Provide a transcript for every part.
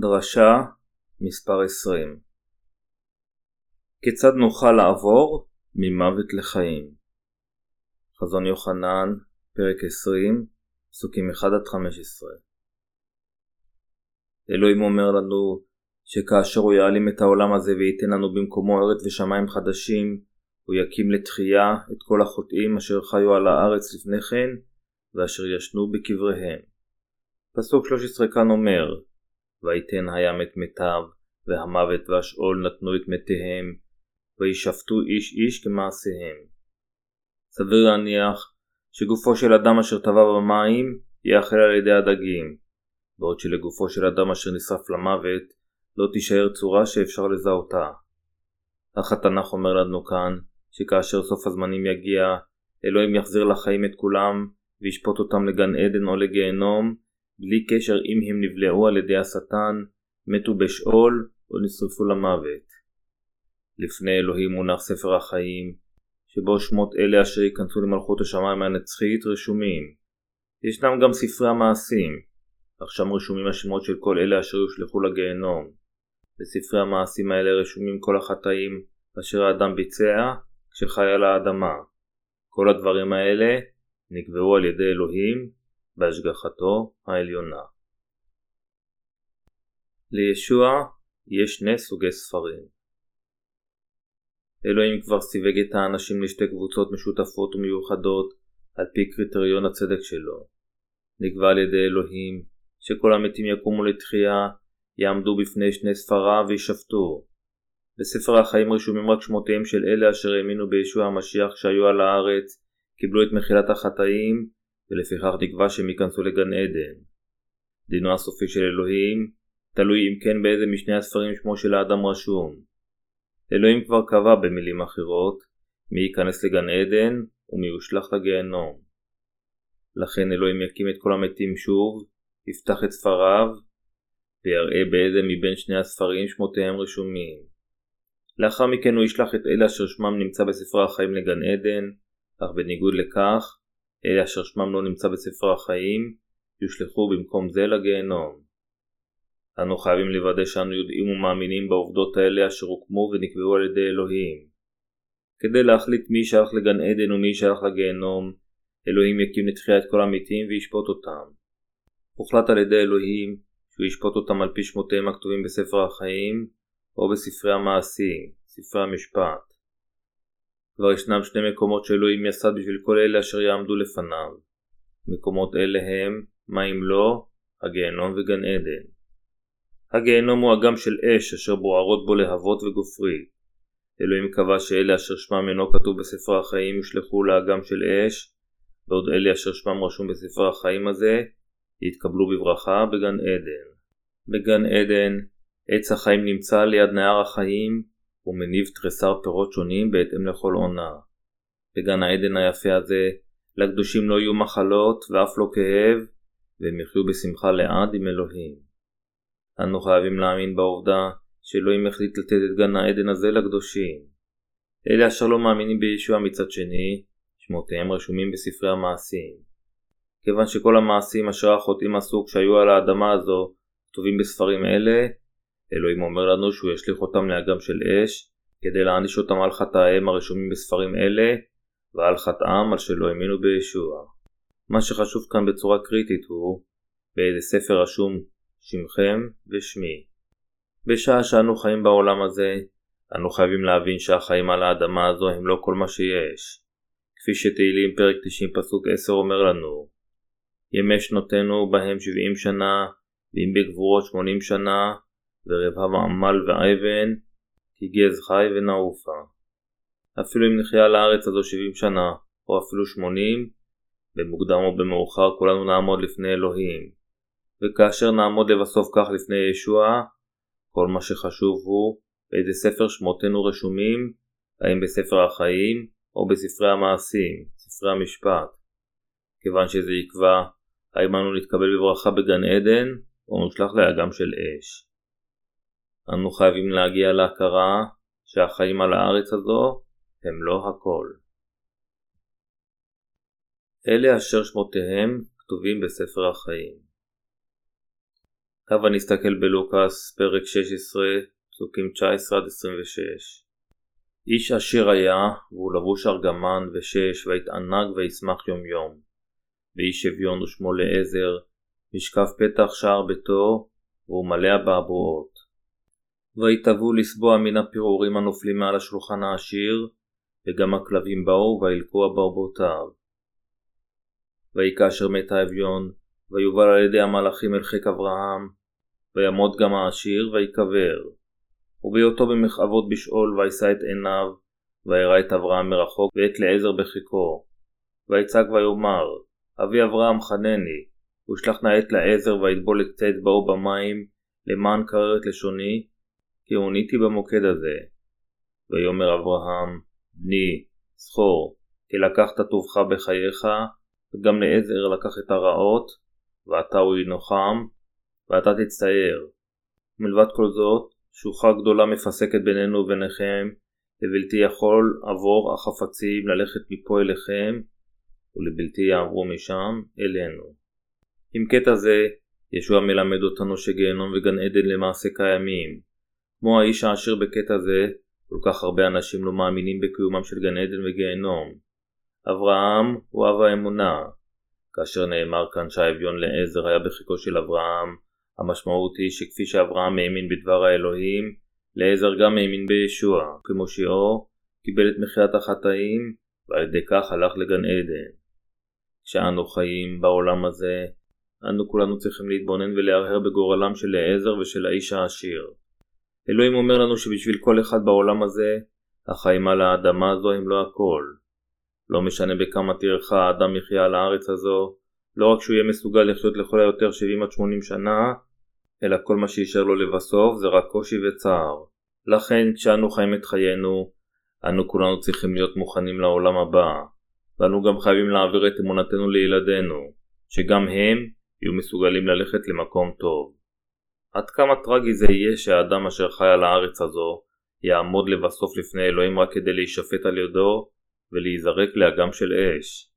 דרשה מספר 20 כיצד נוכל לעבור ממוות לחיים? חזון יוחנן, פרק 20, פסוקים 1-15 אלוהים אומר לנו שכאשר הוא יעלים את העולם הזה וייתן לנו במקומו ארץ ושמיים חדשים, הוא יקים לתחייה את כל החוטאים אשר חיו על הארץ לפני כן, ואשר ישנו בקבריהם. פסוק 13 כאן אומר ויתן הים את מתיו, והמוות והשאול נתנו את מתיהם, וישפטו איש איש כמעשיהם. סביר להניח שגופו של אדם אשר טבע במים יאכל על ידי הדגים, בעוד שלגופו של אדם אשר נשרף למוות לא תישאר צורה שאפשר לזהותה. אך התנ"ך אומר לנו כאן שכאשר סוף הזמנים יגיע, אלוהים יחזיר לחיים את כולם וישפוט אותם לגן עדן או לגיהנום בלי קשר אם הם נבלעו על ידי השטן, מתו בשאול או נשרפו למוות. לפני אלוהים מונח ספר החיים, שבו שמות אלה אשר ייכנסו למלכות השמיים הנצחית רשומים. ישנם גם ספרי המעשים, אך שם רשומים השמות של כל אלה אשר יושלכו לגיהנום. בספרי המעשים האלה רשומים כל החטאים אשר האדם ביצע כשחי על האדמה. כל הדברים האלה נקבעו על ידי אלוהים בהשגחתו העליונה. לישוע יש שני סוגי ספרים. אלוהים כבר סיווג את האנשים לשתי קבוצות משותפות ומיוחדות על פי קריטריון הצדק שלו. נקבע על ידי אלוהים שכל המתים יקומו לתחייה, יעמדו בפני שני ספריו וישפטו. בספר החיים רשומים רק שמותיהם של אלה אשר האמינו בישוע המשיח שהיו על הארץ, קיבלו את מחילת החטאים ולפיכך נקבע שהם ייכנסו לגן עדן. דינו הסופי של אלוהים תלוי אם כן באיזה משני הספרים שמו של האדם רשום. אלוהים כבר קבע במילים אחרות מי ייכנס לגן עדן ומי יושלך לגיהנום. לכן אלוהים יקים את כל המתים שוב, יפתח את ספריו, ויראה באיזה מבין שני הספרים שמותיהם רשומים. לאחר מכן הוא ישלח את אלה אשר שמם נמצא בספרי החיים לגן עדן, אך בניגוד לכך, אלה אשר שמם לא נמצא בספר החיים, יושלכו במקום זה לגיהנום. אנו חייבים לוודא שאנו יודעים ומאמינים בעובדות האלה אשר הוקמו ונקבעו על ידי אלוהים. כדי להחליט מי יישלח לגן עדן ומי יישלח לגיהנום, אלוהים יקים לתחייה את כל המתים וישפוט אותם. הוחלט על ידי אלוהים שהוא ישפוט אותם על פי שמותיהם הכתובים בספר החיים או בספרי המעשים, ספרי המשפט. כבר ישנם שני מקומות שאלוהים יסד בשביל כל אלה אשר יעמדו לפניו. מקומות אלה הם, מה אם לא, הגיהנום וגן עדן. הגיהנום הוא אגם של אש אשר בוערות בו להבות וגופרית. אלוהים קבע שאלה אשר שמם אינו כתוב בספר החיים יושלכו לאגם של אש, בעוד אלה אשר שמם רשום בספר החיים הזה יתקבלו בברכה בגן עדן. בגן עדן עץ החיים נמצא ליד נהר החיים ומניב תריסר פירות שונים בהתאם לכל עונה. בגן העדן היפה הזה, לקדושים לא יהיו מחלות ואף לא כאב, והם יחיו בשמחה לעד עם אלוהים. אנו חייבים להאמין בעובדה שאלוהים החליט לתת את גן העדן הזה לקדושים. אלה אשר לא מאמינים בישוע מצד שני, שמותיהם רשומים בספרי המעשים. כיוון שכל המעשים אשר החוטאים עשו כשהיו על האדמה הזו כתובים בספרים אלה, אלוהים אומר לנו שהוא ישליך אותם לאגם של אש, כדי להעניש אותם על חטאיהם הרשומים בספרים אלה, ועל חטאם על שלא האמינו בישוע. מה שחשוב כאן בצורה קריטית הוא באיזה ספר רשום שמכם ושמי. בשעה שאנו חיים בעולם הזה, אנו חייבים להבין שהחיים על האדמה הזו הם לא כל מה שיש. כפי שתהילים פרק 90 פסוק 10 אומר לנו ימי שנותינו בהם 70 שנה, ואם בגבורות 80 שנה, ורבב עמל ואבן, כי גז חי ונעופה. אפילו אם נחיה על הארץ הזו 70 שנה, או אפילו 80, במוקדם או במאוחר כולנו נעמוד לפני אלוהים. וכאשר נעמוד לבסוף כך לפני ישוע, כל מה שחשוב הוא באיזה ספר שמותינו רשומים, האם בספר החיים או בספרי המעשים, ספרי המשפט. כיוון שזה יקבע האם אנו נתקבל בברכה בגן עדן או נשלח לאגם של אש. אנו חייבים להגיע להכרה שהחיים על הארץ הזו הם לא הכל. אלה אשר שמותיהם כתובים בספר החיים. הבה נסתכל בלוקאס, פרק 16, פסוקים 19-26. איש עשיר היה, והוא לבוש ארגמן ושש, ויתענג וישמח יום יום. ואיש אביון ושמו לעזר, משכב פתח שער ביתו, והוא מלא אבעבועות. ויתבעו לסבוע מן הפירורים הנופלים מעל השולחן העשיר, וגם הכלבים באו וילקו אברבותיו. ויהי כאשר מת האביון, ויובל על ידי המלאכים אל חיק אברהם, וימות גם העשיר ויקבר. ובהיותו במכאבות בשאול וישא את עיניו, וירא את אברהם מרחוק ואת לעזר בחיקו. ויצעק ויאמר, אבי אברהם חנני, ושלח נא את לעזר ויטבול את קצה אצבעו במים, למען קרר את לשוני, כי הוניתי במוקד הזה. ויאמר אברהם, בני, זכור, כי לקחת טובך בחייך, וגם לעזר לקח את הרעות, ואתה הוא ינוחם, ואתה תצטייר. מלבד כל זאת, שוחה גדולה מפסקת בינינו וביניכם, לבלתי יכול עבור החפצים ללכת מפה אליכם, ולבלתי יעברו משם אלינו. עם קטע זה, ישוע מלמד אותנו שגיהנום וגן עדן למעשה קיימים. כמו האיש העשיר בקטע זה, כל כך הרבה אנשים לא מאמינים בקיומם של גן עדן וגיהנום. אברהם הוא אב האמונה. כאשר נאמר כאן שהאביון לעזר היה בחיקו של אברהם, המשמעות היא שכפי שאברהם האמין בדבר האלוהים, לעזר גם האמין בישוע, כמושיעו, קיבל את מחיית החטאים, ועל ידי כך הלך לגן עדן. כשאנו חיים בעולם הזה, אנו כולנו צריכים להתבונן ולהרהר בגורלם של לעזר ושל האיש העשיר. אלוהים אומר לנו שבשביל כל אחד בעולם הזה, החיים על האדמה הזו הם לא הכל. לא משנה בכמה טרחה האדם יחיה על הארץ הזו, לא רק שהוא יהיה מסוגל לחיות לכל היותר 70 עד 80 שנה, אלא כל מה שישאר לו לבסוף זה רק קושי וצער. לכן כשאנו חיים את חיינו, אנו כולנו צריכים להיות מוכנים לעולם הבא, ואנו גם חייבים להעביר את אמונתנו לילדינו, שגם הם יהיו מסוגלים ללכת למקום טוב. עד כמה טרגי זה יהיה שהאדם אשר חי על הארץ הזו יעמוד לבסוף לפני אלוהים רק כדי להישפט על ידו ולהיזרק לאגם של אש.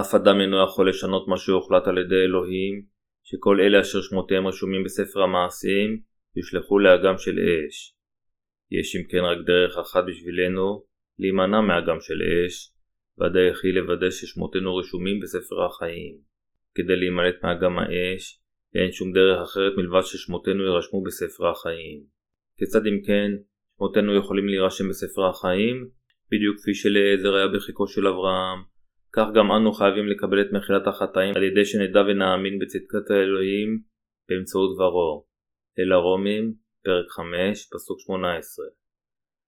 אף אדם אינו יכול לשנות מה שהוחלט על ידי אלוהים, שכל אלה אשר שמותיהם רשומים בספר המעשים יושלכו לאגם של אש. יש אם כן רק דרך אחת בשבילנו להימנע מאגם של אש, והדרך היא לוודא ששמותינו רשומים בספר החיים. כדי להימלט מאגם האש, ואין שום דרך אחרת מלבד ששמותינו יירשמו בספר החיים. כיצד אם כן, שמותינו יכולים להירשם בספר החיים? בדיוק כפי שלעזר היה בחיקו של אברהם, כך גם אנו חייבים לקבל את מחילת החטאים על ידי שנדע ונאמין בצדקת האלוהים באמצעות דברו. אל הרומים, פרק 5, פסוק 18.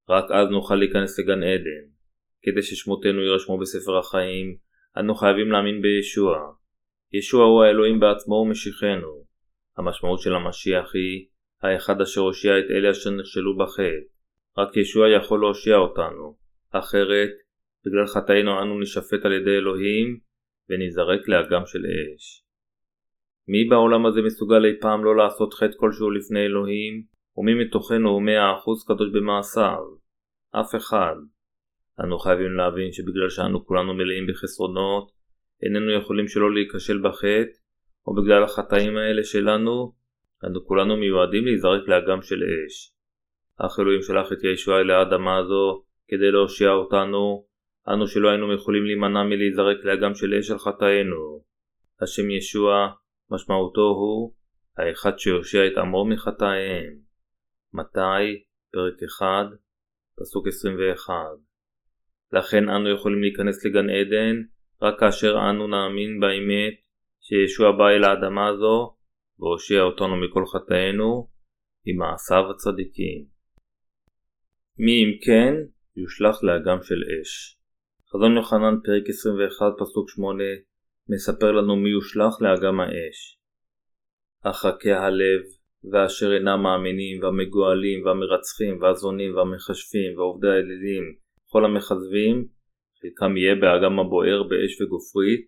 רק אז נוכל להיכנס לגן עדן. כדי ששמותינו יירשמו בספר החיים, אנו חייבים להאמין בישוע. ישוע הוא האלוהים בעצמו ומשיחנו. המשמעות של המשיח היא האחד אשר הושיע את אלה אשר נכשלו בחטא. רק ישוע יכול להושיע אותנו. אחרת, בגלל חטאינו אנו נשפט על ידי אלוהים ונזרק לאגם של אש. מי בעולם הזה מסוגל אי פעם לא לעשות חטא כלשהו לפני אלוהים, ומי מתוכנו הוא מאה אחוז קדוש במעשיו? אף אחד. אנו חייבים להבין שבגלל שאנו כולנו מלאים בחסרונות, איננו יכולים שלא להיכשל בחטא, או בגלל החטאים האלה שלנו, אנו כולנו מיועדים להיזרק לאגם של אש. אך אלוהים שלח את ישוע אל האדמה הזו כדי להושיע אותנו, אנו שלא היינו יכולים להימנע מלהיזרק לאגם של אש על חטאינו. השם ישוע, משמעותו הוא האחד שיושיע את עמו מחטאיהם. מתי? פרק 1, פסוק 21. לכן אנו יכולים להיכנס לגן עדן רק כאשר אנו נאמין באמת שישוע בא אל האדמה הזו והושיע אותנו מכל חטאינו עם מעשיו הצדיקים. מי אם כן יושלך לאגם של אש. חזון יוחנן פרק 21 פסוק 8 מספר לנו מי יושלך לאגם האש. החכי הלב ואשר אינם מאמינים והמגואלים והמרצחים והזונים והמכשפים ועובדי האלילים כל המכזבים חלקם יהיה באגם הבוער באש וגופרית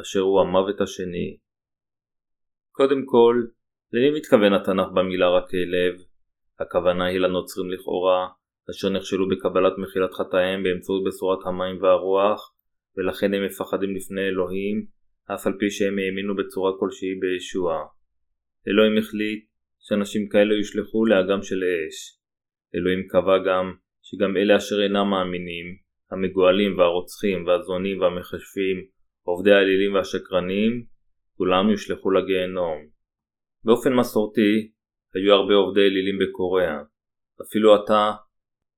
אשר הוא המוות השני. קודם כל, למי מתכוון התנ"ך במילה רכי לב? הכוונה היא לנוצרים לכאורה, אשר נכשלו בקבלת מחילת חטאיהם באמצעות בשורת המים והרוח, ולכן הם מפחדים לפני אלוהים, אף על פי שהם האמינו בצורה כלשהי בישוע. אלוהים החליט שאנשים כאלה יושלכו לאגם של אש. אלוהים קבע גם שגם אלה אשר אינם מאמינים, המגואלים והרוצחים והזונים והמכשפים, עובדי האלילים והשקרנים, כולם יושלכו לגיהנום. באופן מסורתי, היו הרבה עובדי אלילים בקוריאה. אפילו עתה,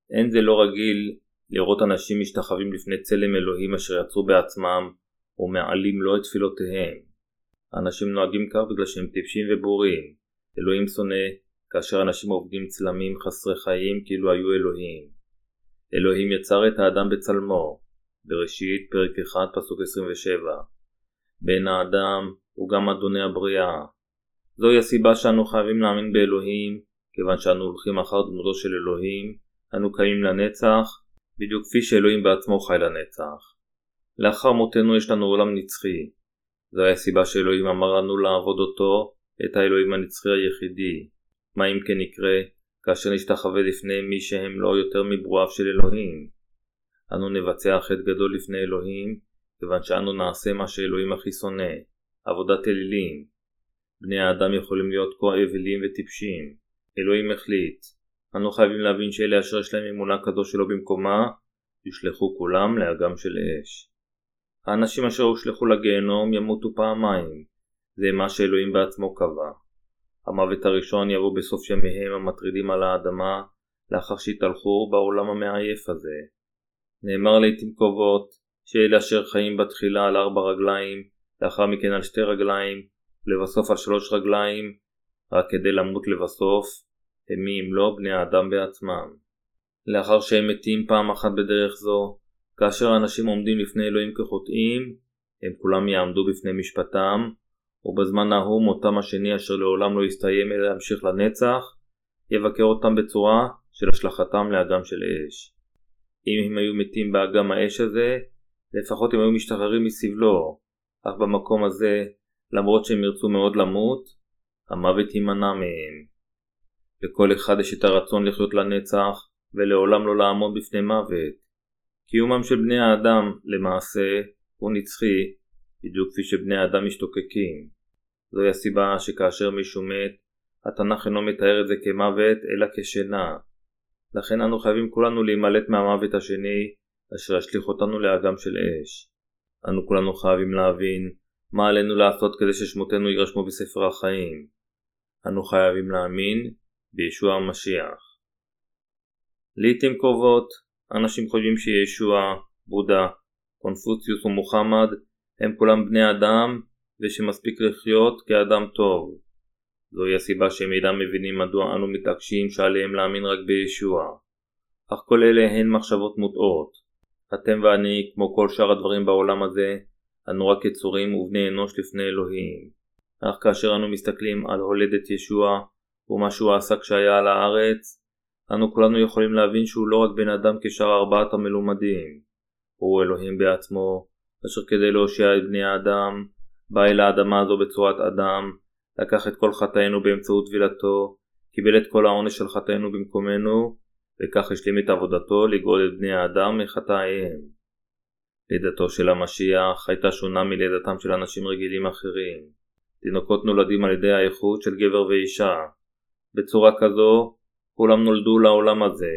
אין זה לא רגיל לראות אנשים משתחווים לפני צלם אלוהים אשר יצרו בעצמם, ומעלים לו את תפילותיהם. האנשים נוהגים כך בגלל שהם טיפשים ובורים. אלוהים שונא כאשר אנשים עובדים צלמים חסרי חיים כאילו היו אלוהים. אלוהים יצר את האדם בצלמו. בראשית פרק 1 פסוק 27. בן האדם הוא גם אדוני הבריאה. זוהי הסיבה שאנו חייבים להאמין באלוהים, כיוון שאנו הולכים אחר דמותו של אלוהים, אנו קיימים לנצח, בדיוק כפי שאלוהים בעצמו חי לנצח. לאחר מותנו יש לנו עולם נצחי. זוהי הסיבה שאלוהים אמר לנו לעבוד אותו, את האלוהים הנצחי היחידי. מה אם כן יקרה, כאשר נשתחווה לפני מי שהם לא יותר מברואיו של אלוהים? אנו נבצע חטא גדול לפני אלוהים, כיוון שאנו נעשה מה שאלוהים הכי שונא, עבודת אלילים. בני האדם יכולים להיות כה אבלים וטיפשים. אלוהים החליט. אנו חייבים להבין שאלה אשר יש להם אמונה כזו שלא במקומה, יושלכו כולם לאגם של אש. האנשים אשר הושלכו לגיהנום ימותו פעמיים. זה מה שאלוהים בעצמו קבע. המוות הראשון יבוא בסוף ימיהם המטרידים על האדמה, לאחר שהתהלכו בעולם המעייף הזה. נאמר לעיתים קרובות שאלה אשר חיים בתחילה על ארבע רגליים, לאחר מכן על שתי רגליים, ולבסוף על שלוש רגליים, רק כדי למות לבסוף, הם מי אם לא בני האדם בעצמם. לאחר שהם מתים פעם אחת בדרך זו, כאשר האנשים עומדים לפני אלוהים כחוטאים, הם כולם יעמדו בפני משפטם, ובזמן ההוא מותם השני אשר לעולם לא יסתיים אלא ימשיך לנצח, יבקר אותם בצורה של השלכתם לאגם של אש. אם הם היו מתים באגם האש הזה, לפחות הם היו משתחררים מסבלו, אך במקום הזה, למרות שהם ירצו מאוד למות, המוות יימנע מהם. לכל אחד יש את הרצון לחיות לנצח, ולעולם לא לעמוד בפני מוות. קיומם של בני האדם, למעשה, הוא נצחי, בדיוק כפי שבני האדם משתוקקים. זוהי הסיבה שכאשר מישהו מת, התנ"ך אינו מתאר את זה כמוות, אלא כשינה. לכן אנו חייבים כולנו להימלט מהמוות השני, אשר ישליך אותנו לאגם של אש. אנו כולנו חייבים להבין מה עלינו לעשות כדי ששמותינו יירשמו בספר החיים. אנו חייבים להאמין בישוע המשיח. לעיתים קרובות, אנשים חושבים שישוע, בודה, קונפוציוס ומוחמד הם כולם בני אדם ושמספיק לחיות כאדם טוב. זוהי הסיבה שהם אינם מבינים מדוע אנו מתעקשים שעליהם להאמין רק בישוע. אך כל אלה הן מחשבות מוטעות. אתם ואני, כמו כל שאר הדברים בעולם הזה, אנו רק יצורים ובני אנוש לפני אלוהים. אך כאשר אנו מסתכלים על הולדת ישוע ומה שהוא עשה כשהיה על הארץ, אנו כולנו יכולים להבין שהוא לא רק בן אדם כשאר ארבעת המלומדים. הוא אלוהים בעצמו, אשר כדי להושיע את בני האדם, בא אל האדמה הזו בצורת אדם, לקח את כל חטאינו באמצעות טבילתו, קיבל את כל העונש של חטאינו במקומנו, וכך השלים את עבודתו לגאול את בני האדם מחטאיהם. לידתו של המשיח הייתה שונה מלידתם של אנשים רגילים אחרים. תינוקות נולדים על ידי האיכות של גבר ואישה. בצורה כזו, כולם נולדו לעולם הזה,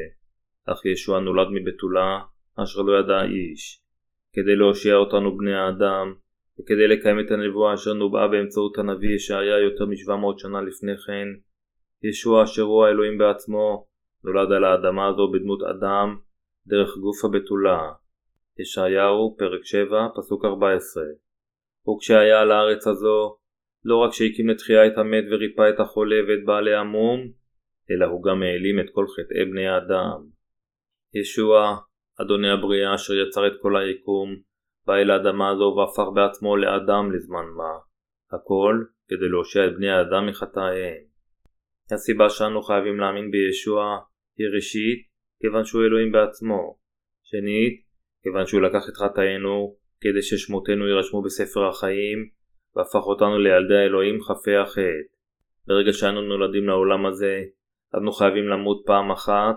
אך ישוע נולד מבתולה, אשר לא ידע איש. כדי להושיע אותנו בני האדם, וכדי לקיים את הנבואה אשר נובעה באמצעות הנביא ישעיה יותר מ-700 שנה לפני כן, ישוע אשר הוא האלוהים בעצמו, נולד על האדמה הזו בדמות אדם, דרך גוף הבתולה. ישעיהו, פרק 7, פסוק 14. וכשהיה על הארץ הזו, לא רק שהקים לתחייה את המת וריפא את החולה ואת בעלי המום, אלא הוא גם העלים את כל חטאי בני האדם. ישוע, אדוני הבריאה אשר יצר את כל היקום, בא אל האדמה הזו והפך בעצמו לאדם לזמן מה, הכל כדי להושיע את בני האדם מחטאיהם. הסיבה שאנו חייבים להאמין בישוע היא ראשית, כיוון שהוא אלוהים בעצמו. שנית, כיוון שהוא לקח את חטאינו כדי ששמותינו יירשמו בספר החיים, והפך אותנו לילדי האלוהים חפי החטא. ברגע שאנו נולדים לעולם הזה, אנו חייבים למות פעם אחת,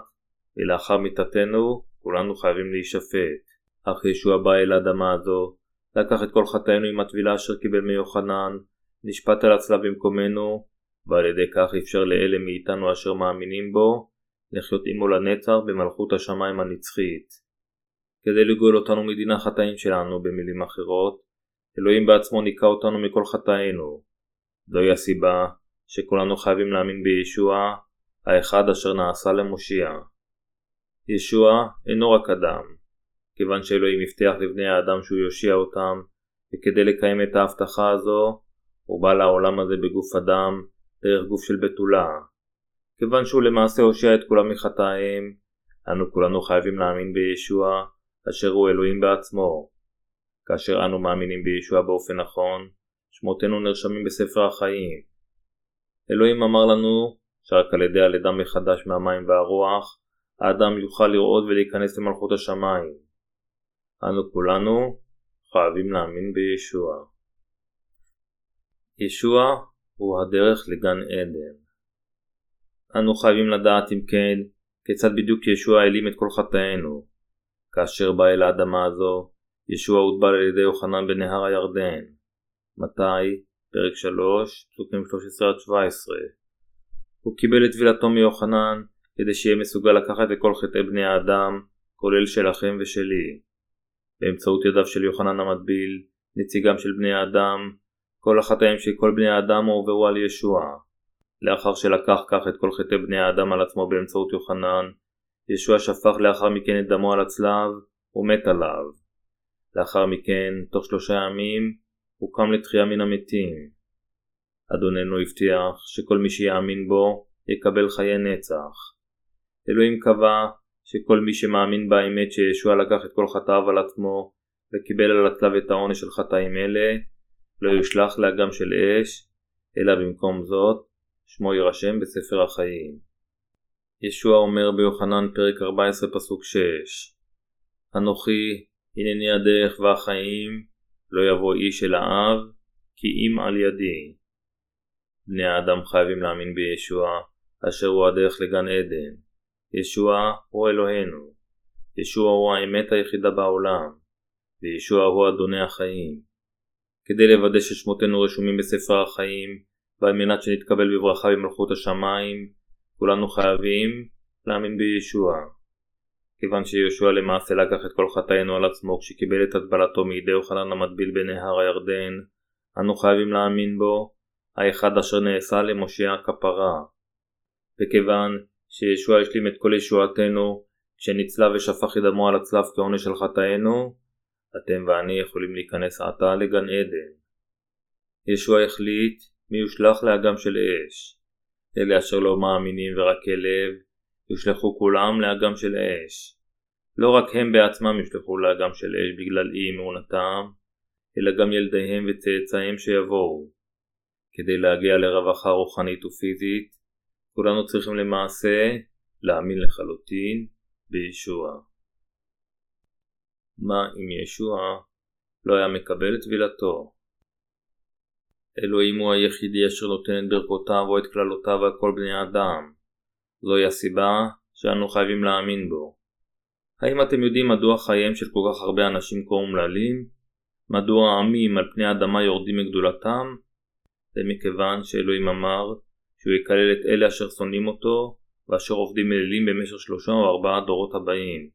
ולאחר מיתתנו, כולנו חייבים להישפט. אך ישוע בא אל האדמה הזו, לקח את כל חטאינו עם הטבילה אשר קיבל מיוחנן, נשפט על הצלב במקומנו, ועל ידי כך אפשר לאלה מאיתנו אשר מאמינים בו לחיות עמו לנצח במלכות השמיים הנצחית. כדי לגאול אותנו מדין החטאים שלנו במילים אחרות, אלוהים בעצמו ניקה אותנו מכל חטאינו. זוהי הסיבה שכולנו חייבים להאמין בישוע, האחד אשר נעשה למושיע. ישוע אינו רק אדם, כיוון שאלוהים הבטיח לבני האדם שהוא יושיע אותם, וכדי לקיים את ההבטחה הזו, הוא בא לעולם הזה בגוף אדם, דרך גוף של בתולה. כיוון שהוא למעשה הושיע את כולם מחטאיהם, אנו כולנו חייבים להאמין בישוע, אשר הוא אלוהים בעצמו. כאשר אנו מאמינים בישוע באופן נכון, שמותינו נרשמים בספר החיים. אלוהים אמר לנו שרק על ידי הלידה מחדש מהמים והרוח, האדם יוכל לראות ולהיכנס למלכות השמיים. אנו כולנו חייבים להאמין בישוע. ישוע הוא הדרך לגן עדן. אנו חייבים לדעת אם כן, כיצד בדיוק ישוע העלים את כל חטאינו. כאשר בא אל האדמה הזו, ישוע הוטבל על ידי יוחנן בנהר הירדן. מתי? פרק 3, פסוקים 13-17. הוא קיבל את טבילתו מיוחנן כדי שיהיה מסוגל לקחת את כל חטאי בני האדם, כולל שלכם ושלי. באמצעות ידיו של יוחנן המטביל, נציגם של בני האדם, כל החטאים של כל בני האדם הועברו על ישוע. לאחר שלקח כך את כל חטאי בני האדם על עצמו באמצעות יוחנן, ישוע שפך לאחר מכן את דמו על הצלב ומת עליו. לאחר מכן, תוך שלושה ימים, הוא קם לתחייה מן המתים. אדוננו הבטיח שכל מי שיאמין בו יקבל חיי נצח. אלוהים קבע שכל מי שמאמין באמת שישוע לקח את כל חטאיו על עצמו וקיבל על הצלב את העונש של חטאים אלה, לא יושלך לאגם של אש, אלא במקום זאת, שמו יירשם בספר החיים. ישוע אומר ביוחנן פרק 14 פסוק 6 אנוכי הנני הדרך והחיים לא יבוא איש אל האב כי אם על ידי. בני האדם חייבים להאמין בישוע אשר הוא הדרך לגן עדן. ישוע הוא אלוהינו. ישוע הוא האמת היחידה בעולם. וישוע הוא אדוני החיים. כדי לוודא ששמותינו רשומים בספר החיים ועל מנת שנתקבל בברכה במלכות השמיים כולנו חייבים להאמין בישוע. כיוון שישוע למעשה לקח את כל חטאינו על עצמו כשקיבל את הטבלתו מידי יוחנן המטביל בנהר הירדן, אנו חייבים להאמין בו, האחד אשר נעשה למושיע הכפרה. וכיוון שישוע השלים את כל ישועתנו, כשנצלב ושפך את דמו על הצלב כעונש של חטאינו, אתם ואני יכולים להיכנס עתה לגן עדן. ישוע החליט מי יושלך לאגם של אש. אלה אשר לא מאמינים ורק לב, יושלכו כולם לאגם של אש. לא רק הם בעצמם יושלכו לאגם של אש בגלל אי אמונתם, אלא גם ילדיהם וצאצאיהם שיבואו. כדי להגיע לרווחה רוחנית ופיזית, כולנו צריכים למעשה להאמין לחלוטין בישוע. מה אם ישוע לא היה מקבל את טבילתו? אלוהים הוא היחידי אשר נותן את ברכותיו או את קללותיו על כל בני האדם. זוהי הסיבה שאנו חייבים להאמין בו. האם אתם יודעים מדוע חייהם של כל כך הרבה אנשים כה אומללים? מדוע העמים על פני האדמה יורדים מגדולתם? זה מכיוון שאלוהים אמר שהוא יקלל את אלה אשר שונאים אותו ואשר עובדים אלילים במשך שלושה או ארבעה דורות הבאים.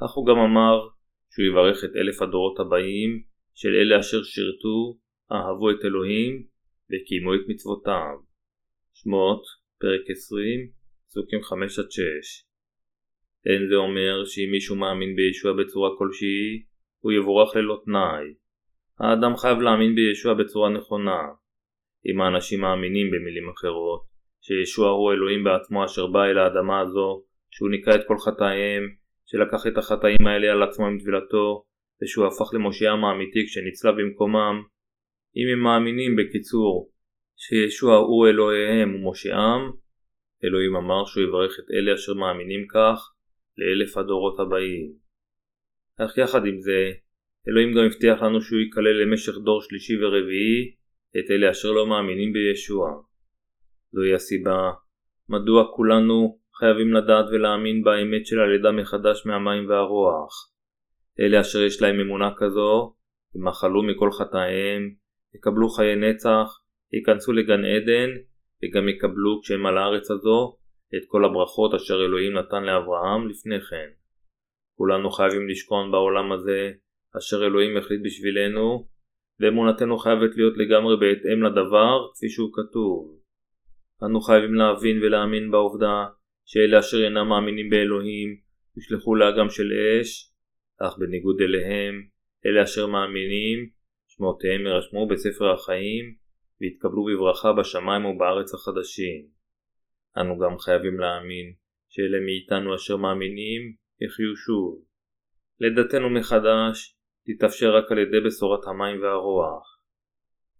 כך הוא גם אמר שהוא יברך את אלף הדורות הבאים של אלה אשר שירתו אהבו את אלוהים וקיימו את מצוותיו. שמות, פרק 20, פסוקים 5-6 אין זה אומר שאם מישהו מאמין בישוע בצורה כלשהי, הוא יבורך ללא תנאי. האדם חייב להאמין בישוע בצורה נכונה. אם האנשים מאמינים במילים אחרות, שישוע הוא אלוהים בעצמו אשר בא אל האדמה הזו, שהוא ניקה את כל חטאיהם, שלקח את החטאים האלה על עצמו עם טבילתו, ושהוא הפך למושיעם האמיתי כשנצלב במקומם, אם הם מאמינים בקיצור שישוע הוא אלוהיהם ומושיעם, אלוהים אמר שהוא יברך את אלה אשר מאמינים כך לאלף הדורות הבאים. אך יחד עם זה, אלוהים גם הבטיח לנו שהוא יקלל למשך דור שלישי ורביעי את אלה אשר לא מאמינים בישוע. זוהי הסיבה מדוע כולנו חייבים לדעת ולהאמין באמת של הלידה מחדש מהמים והרוח. אלה אשר יש להם אמונה כזו, ימחלו מכל חטאיהם יקבלו חיי נצח, ייכנסו לגן עדן וגם יקבלו כשהם על הארץ הזו את כל הברכות אשר אלוהים נתן לאברהם לפני כן. כולנו חייבים לשכון בעולם הזה אשר אלוהים החליט בשבילנו, ואמונתנו חייבת להיות לגמרי בהתאם לדבר כפי שהוא כתוב. אנו חייבים להבין ולהאמין בעובדה שאלה אשר אינם מאמינים באלוהים ישלחו לאגם של אש, אך בניגוד אליהם, אלה אשר מאמינים, שמותיהם יירשמו בספר החיים ויתקבלו בברכה בשמיים ובארץ החדשים. אנו גם חייבים להאמין שאלה מאיתנו אשר מאמינים יחיו שוב. לידתנו מחדש תתאפשר רק על ידי בשורת המים והרוח.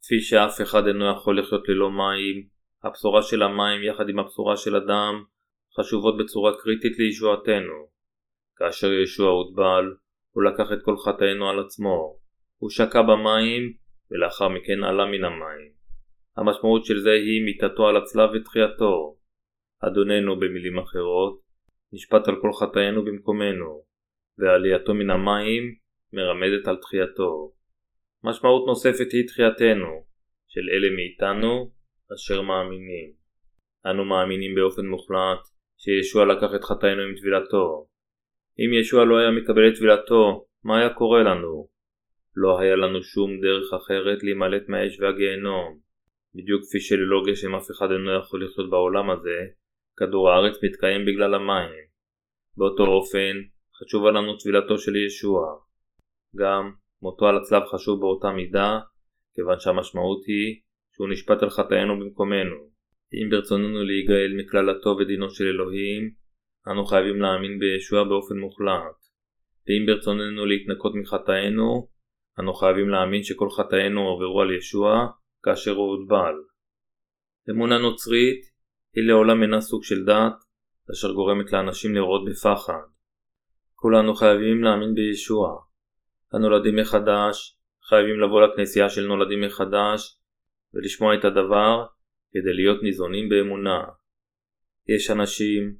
כפי שאף אחד אינו יכול לחיות ללא מים, הבשורה של המים יחד עם הבשורה של הדם חשובות בצורה קריטית לישועתנו. כאשר ישוע הוטבל, הוא לקח את כל חטאינו על עצמו. הוא שקע במים, ולאחר מכן עלה מן המים. המשמעות של זה היא מיתתו על הצלב ותחייתו. אדוננו במילים אחרות, נשפט על כל חטאינו במקומנו, ועלייתו מן המים מרמזת על תחייתו. משמעות נוספת היא תחייתנו, של אלה מאיתנו אשר מאמינים. אנו מאמינים באופן מוחלט שישוע לקח את חטאינו עם טבילתו. אם ישוע לא היה מקבל את טבילתו, מה היה קורה לנו? לא היה לנו שום דרך אחרת להימלט מהאש והגיהנום. בדיוק כפי שללא גשם אף אחד אינו יכול לחיות בעולם הזה, כדור הארץ מתקיים בגלל המים. באותו אופן, חשובה לנו טבילתו של ישוע. גם מותו על הצלב חשוב באותה מידה, כיוון שהמשמעות היא שהוא נשפט על חטאינו במקומנו. אם ברצוננו להיגאל מקללתו ודינו של אלוהים, אנו חייבים להאמין בישוע באופן מוחלט. ואם ברצוננו להתנקות מחטאינו, אנו חייבים להאמין שכל חטאינו עוברו על ישוע כאשר הוא הוטבל. אמונה נוצרית היא לעולם אינה סוג של דת אשר גורמת לאנשים לראות בפחד. כולנו חייבים להאמין בישוע. הנולדים מחדש חייבים לבוא לכנסייה של נולדים מחדש ולשמוע את הדבר כדי להיות ניזונים באמונה. יש אנשים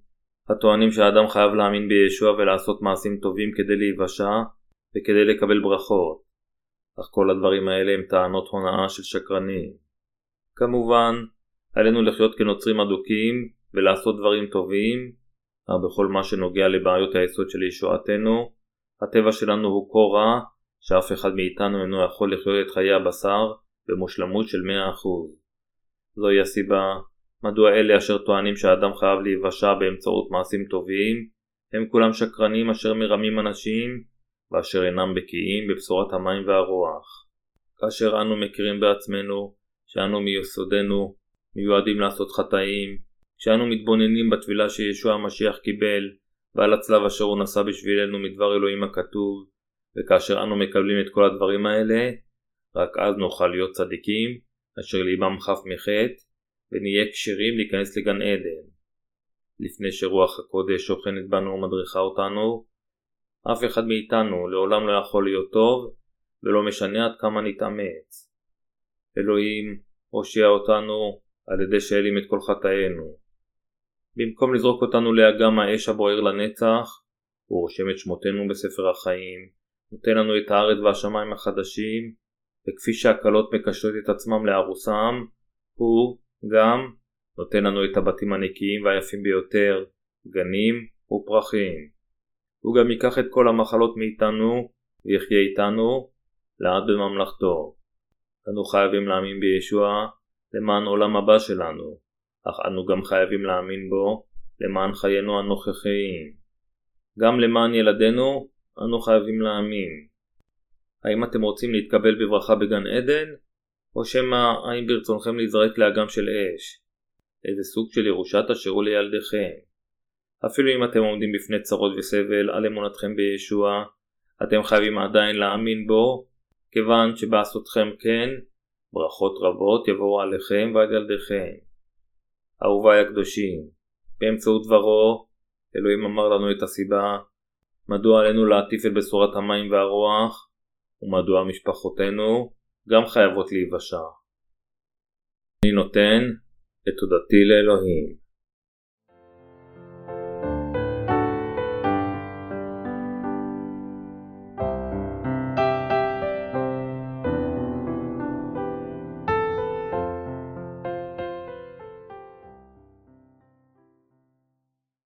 הטוענים שהאדם חייב להאמין בישוע ולעשות מעשים טובים כדי להיוושע וכדי לקבל ברכות, אך כל הדברים האלה הם טענות הונאה של שקרנים. כמובן, עלינו לחיות כנוצרים אדוקים ולעשות דברים טובים, אך בכל מה שנוגע לבעיות היסוד של ישועתנו, הטבע שלנו הוא כה רע שאף אחד מאיתנו אינו יכול לחיות את חיי הבשר במושלמות של 100%. זוהי הסיבה מדוע אלה אשר טוענים שהאדם חייב להיוושע באמצעות מעשים טובים, הם כולם שקרנים אשר מרמים אנשים, ואשר אינם בקיאים בבשורת המים והרוח. כאשר אנו מכירים בעצמנו, שאנו מיסודנו מיועדים לעשות חטאים, כשאנו מתבוננים בטבילה שישוע המשיח קיבל, ועל הצלב אשר הוא נשא בשבילנו מדבר אלוהים הכתוב, וכאשר אנו מקבלים את כל הדברים האלה, רק אז נוכל להיות צדיקים, אשר ליבם חף מחטא, ונהיה כשירים להיכנס לגן עדן. לפני שרוח הקודש שוכנת בנו ומדריכה אותנו, אף אחד מאיתנו לעולם לא יכול להיות טוב, ולא משנה עד כמה נתאמץ. אלוהים הושיע אותנו על ידי שהעלים את כל חטאינו. במקום לזרוק אותנו לאגם האש הבוער לנצח, הוא רושם את שמותינו בספר החיים, נותן לנו את הארץ והשמיים החדשים, וכפי שהקלות מקשרות את עצמם לארוסם, הוא גם נותן לנו את הבתים הנקיים והיפים ביותר, גנים ופרחים. הוא גם ייקח את כל המחלות מאיתנו ויחיה איתנו לעד בממלכתו. אנו חייבים להאמין בישוע למען עולם הבא שלנו, אך אנו גם חייבים להאמין בו למען חיינו הנוכחיים. גם למען ילדינו אנו חייבים להאמין. האם אתם רוצים להתקבל בברכה בגן עדן? או שמא האם ברצונכם להיזרק לאגם של אש? איזה סוג של ירושה תשאירו לילדיכם? אפילו אם אתם עומדים בפני צרות וסבל על אמונתכם בישוע, אתם חייבים עדיין להאמין בו, כיוון שבעשותכם כן, ברכות רבות יבואו עליכם ועל ילדיכם. אהוביי הקדושים, באמצעות דברו, אלוהים אמר לנו את הסיבה מדוע עלינו להטיף את בשורת המים והרוח, ומדוע משפחותינו גם חייבות להיוושע. אני נותן את תודתי לאלוהים.